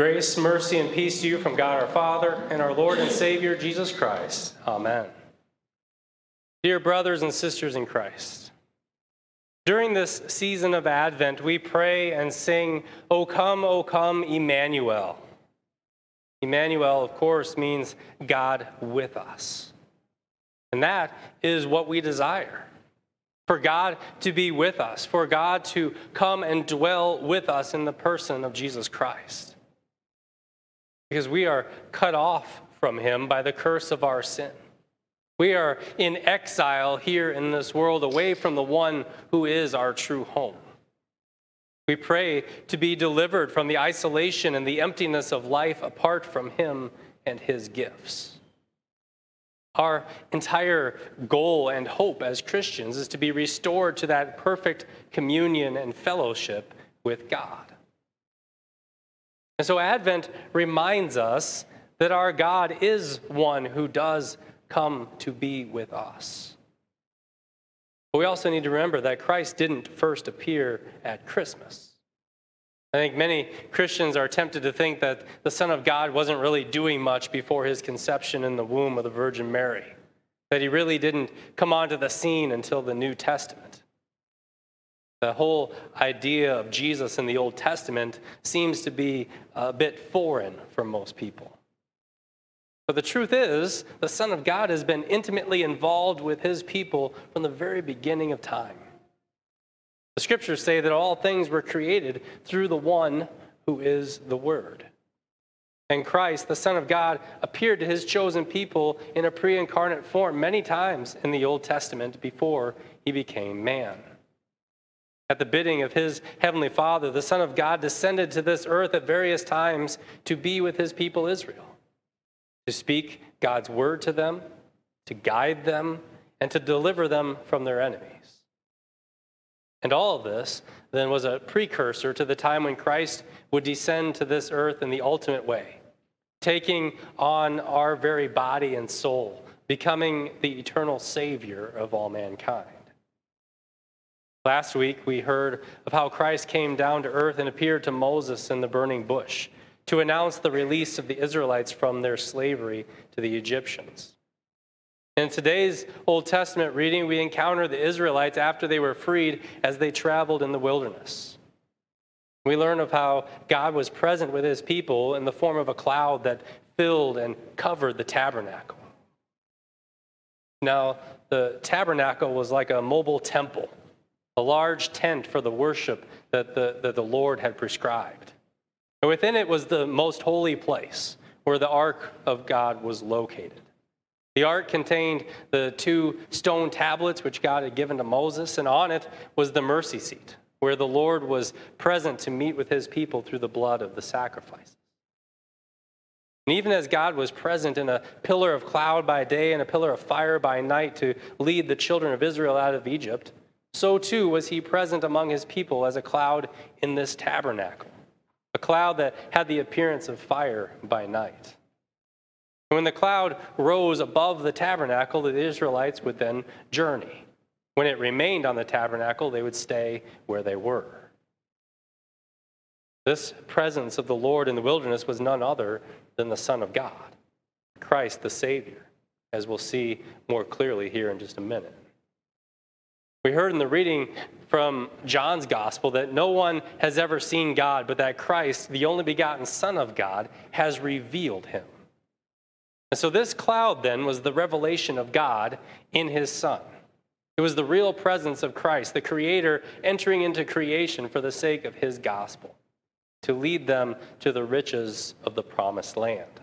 Grace, mercy, and peace to you from God our Father and our Lord and Savior, Jesus Christ. Amen. Dear brothers and sisters in Christ, during this season of Advent, we pray and sing, O come, O come, Emmanuel. Emmanuel, of course, means God with us. And that is what we desire for God to be with us, for God to come and dwell with us in the person of Jesus Christ because we are cut off from him by the curse of our sin. We are in exile here in this world, away from the one who is our true home. We pray to be delivered from the isolation and the emptiness of life apart from him and his gifts. Our entire goal and hope as Christians is to be restored to that perfect communion and fellowship with God. And so Advent reminds us that our God is one who does come to be with us. But we also need to remember that Christ didn't first appear at Christmas. I think many Christians are tempted to think that the Son of God wasn't really doing much before his conception in the womb of the Virgin Mary, that he really didn't come onto the scene until the New Testament. The whole idea of Jesus in the Old Testament seems to be a bit foreign for most people. But the truth is, the Son of God has been intimately involved with his people from the very beginning of time. The scriptures say that all things were created through the one who is the Word. And Christ, the Son of God, appeared to his chosen people in a pre incarnate form many times in the Old Testament before he became man. At the bidding of his heavenly Father, the Son of God descended to this earth at various times to be with his people Israel, to speak God's word to them, to guide them, and to deliver them from their enemies. And all of this then was a precursor to the time when Christ would descend to this earth in the ultimate way, taking on our very body and soul, becoming the eternal Savior of all mankind. Last week, we heard of how Christ came down to earth and appeared to Moses in the burning bush to announce the release of the Israelites from their slavery to the Egyptians. In today's Old Testament reading, we encounter the Israelites after they were freed as they traveled in the wilderness. We learn of how God was present with his people in the form of a cloud that filled and covered the tabernacle. Now, the tabernacle was like a mobile temple a large tent for the worship that the, that the Lord had prescribed. And within it was the most holy place where the ark of God was located. The ark contained the two stone tablets which God had given to Moses, and on it was the mercy seat, where the Lord was present to meet with his people through the blood of the sacrifices. And even as God was present in a pillar of cloud by day and a pillar of fire by night to lead the children of Israel out of Egypt, so too was he present among his people as a cloud in this tabernacle, a cloud that had the appearance of fire by night. When the cloud rose above the tabernacle, the Israelites would then journey. When it remained on the tabernacle, they would stay where they were. This presence of the Lord in the wilderness was none other than the Son of God, Christ the Savior, as we'll see more clearly here in just a minute. We heard in the reading from John's gospel that no one has ever seen God, but that Christ, the only begotten Son of God, has revealed him. And so this cloud then was the revelation of God in his Son. It was the real presence of Christ, the Creator, entering into creation for the sake of his gospel, to lead them to the riches of the promised land.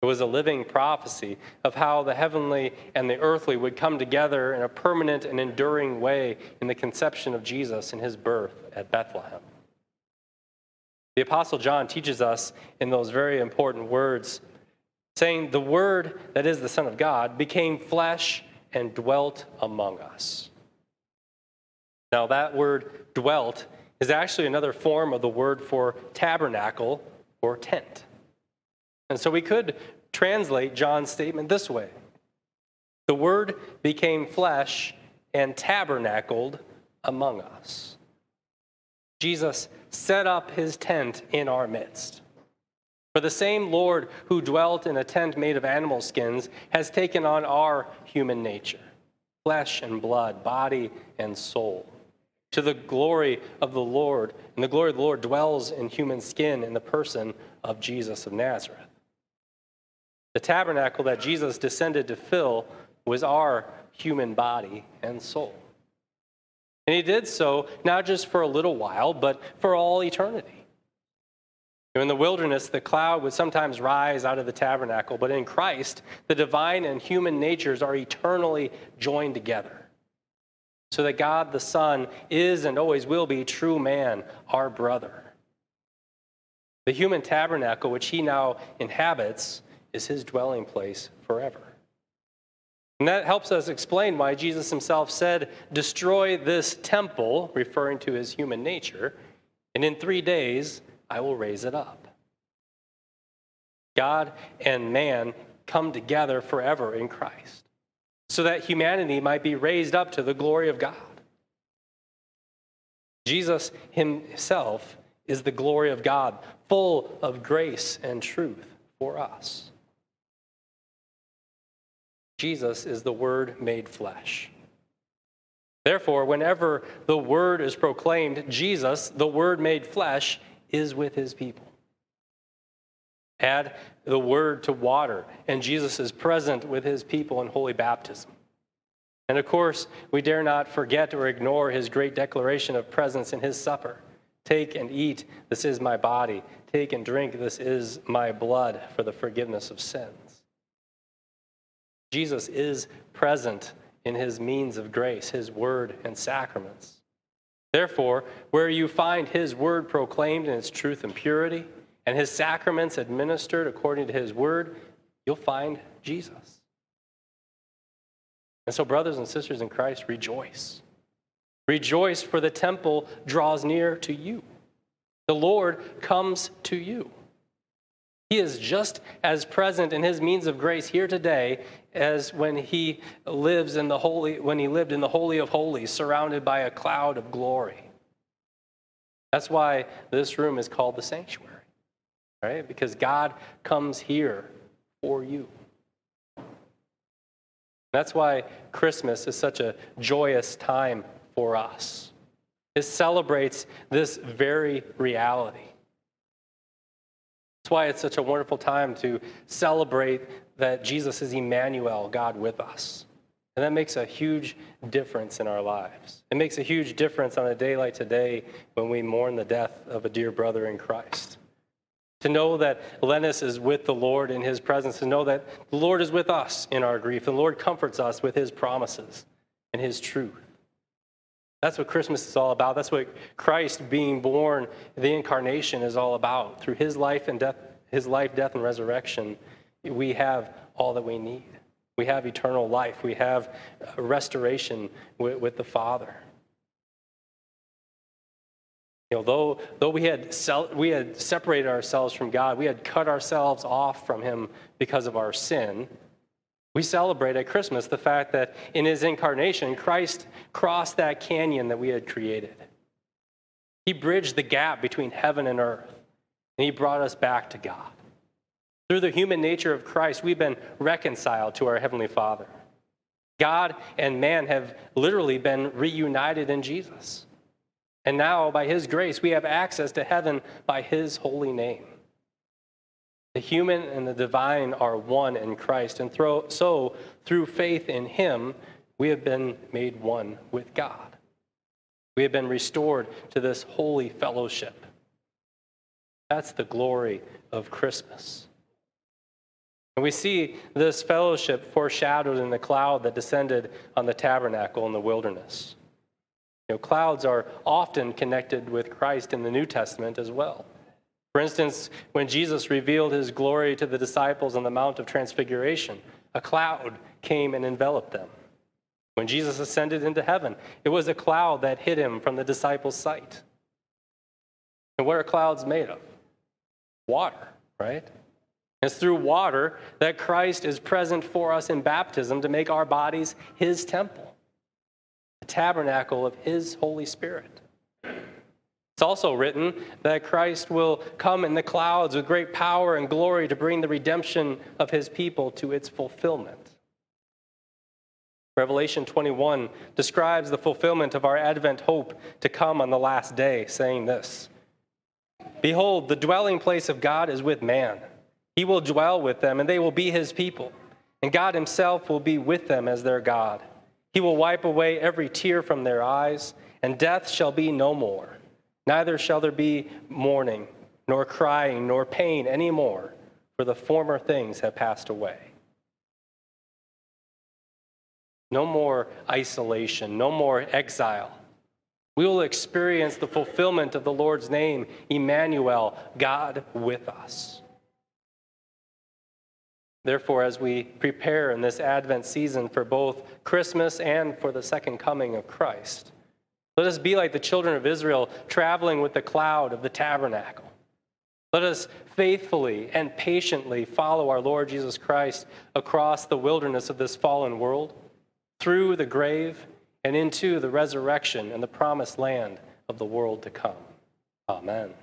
It was a living prophecy of how the heavenly and the earthly would come together in a permanent and enduring way in the conception of Jesus and his birth at Bethlehem. The Apostle John teaches us in those very important words, saying, The Word that is the Son of God became flesh and dwelt among us. Now, that word dwelt is actually another form of the word for tabernacle or tent. And so we could translate John's statement this way The Word became flesh and tabernacled among us. Jesus set up his tent in our midst. For the same Lord who dwelt in a tent made of animal skins has taken on our human nature, flesh and blood, body and soul. To the glory of the Lord, and the glory of the Lord dwells in human skin in the person of Jesus of Nazareth. The tabernacle that Jesus descended to fill was our human body and soul. And he did so not just for a little while, but for all eternity. In the wilderness, the cloud would sometimes rise out of the tabernacle, but in Christ, the divine and human natures are eternally joined together. So that God the Son is and always will be true man, our brother. The human tabernacle, which he now inhabits, is his dwelling place forever. And that helps us explain why Jesus himself said, Destroy this temple, referring to his human nature, and in three days I will raise it up. God and man come together forever in Christ so that humanity might be raised up to the glory of God. Jesus himself is the glory of God, full of grace and truth for us. Jesus is the Word made flesh. Therefore, whenever the Word is proclaimed, Jesus, the Word made flesh, is with his people. Add the word to water, and Jesus is present with his people in holy baptism. And of course, we dare not forget or ignore his great declaration of presence in his supper. Take and eat, this is my body. Take and drink, this is my blood for the forgiveness of sins. Jesus is present in his means of grace, his word and sacraments. Therefore, where you find his word proclaimed in its truth and purity, and his sacraments administered according to his word, you'll find Jesus. And so, brothers and sisters in Christ, rejoice. Rejoice, for the temple draws near to you. The Lord comes to you. He is just as present in his means of grace here today as when he lives in the holy when he lived in the holy of holies surrounded by a cloud of glory. That's why this room is called the sanctuary. Right? Because God comes here for you. That's why Christmas is such a joyous time for us. It celebrates this very reality. That's why it's such a wonderful time to celebrate that Jesus is Emmanuel, God with us. And that makes a huge difference in our lives. It makes a huge difference on a day like today when we mourn the death of a dear brother in Christ. To know that Lennis is with the Lord in his presence, to know that the Lord is with us in our grief, the Lord comforts us with his promises and his truth. That's what Christmas is all about. That's what Christ being born, the incarnation is all about. Through his life and death, his life, death, and resurrection, we have all that we need. We have eternal life. We have restoration with, with the Father. You know, though, though we, had we had separated ourselves from God, we had cut ourselves off from Him because of our sin, we celebrate at Christmas the fact that in his incarnation, Christ crossed that canyon that we had created. He bridged the gap between heaven and earth, and he brought us back to God. Through the human nature of Christ, we've been reconciled to our Heavenly Father. God and man have literally been reunited in Jesus. And now, by His grace, we have access to heaven by His holy name. The human and the divine are one in Christ. And so, through faith in Him, we have been made one with God. We have been restored to this holy fellowship. That's the glory of Christmas. And we see this fellowship foreshadowed in the cloud that descended on the tabernacle in the wilderness. You know, clouds are often connected with Christ in the New Testament as well. For instance, when Jesus revealed his glory to the disciples on the Mount of Transfiguration, a cloud came and enveloped them. When Jesus ascended into heaven, it was a cloud that hid him from the disciples' sight. And what are clouds made of? Water, right? It's through water that Christ is present for us in baptism to make our bodies his temple, the tabernacle of his Holy Spirit. It's also written that Christ will come in the clouds with great power and glory to bring the redemption of his people to its fulfillment. Revelation 21 describes the fulfillment of our Advent hope to come on the last day, saying this Behold, the dwelling place of God is with man. He will dwell with them, and they will be his people. And God himself will be with them as their God. He will wipe away every tear from their eyes, and death shall be no more. Neither shall there be mourning, nor crying, nor pain any more, for the former things have passed away. No more isolation, no more exile. We will experience the fulfillment of the Lord's name, Emmanuel, God with us. Therefore, as we prepare in this Advent season for both Christmas and for the second coming of Christ, let us be like the children of Israel traveling with the cloud of the tabernacle. Let us faithfully and patiently follow our Lord Jesus Christ across the wilderness of this fallen world, through the grave, and into the resurrection and the promised land of the world to come. Amen.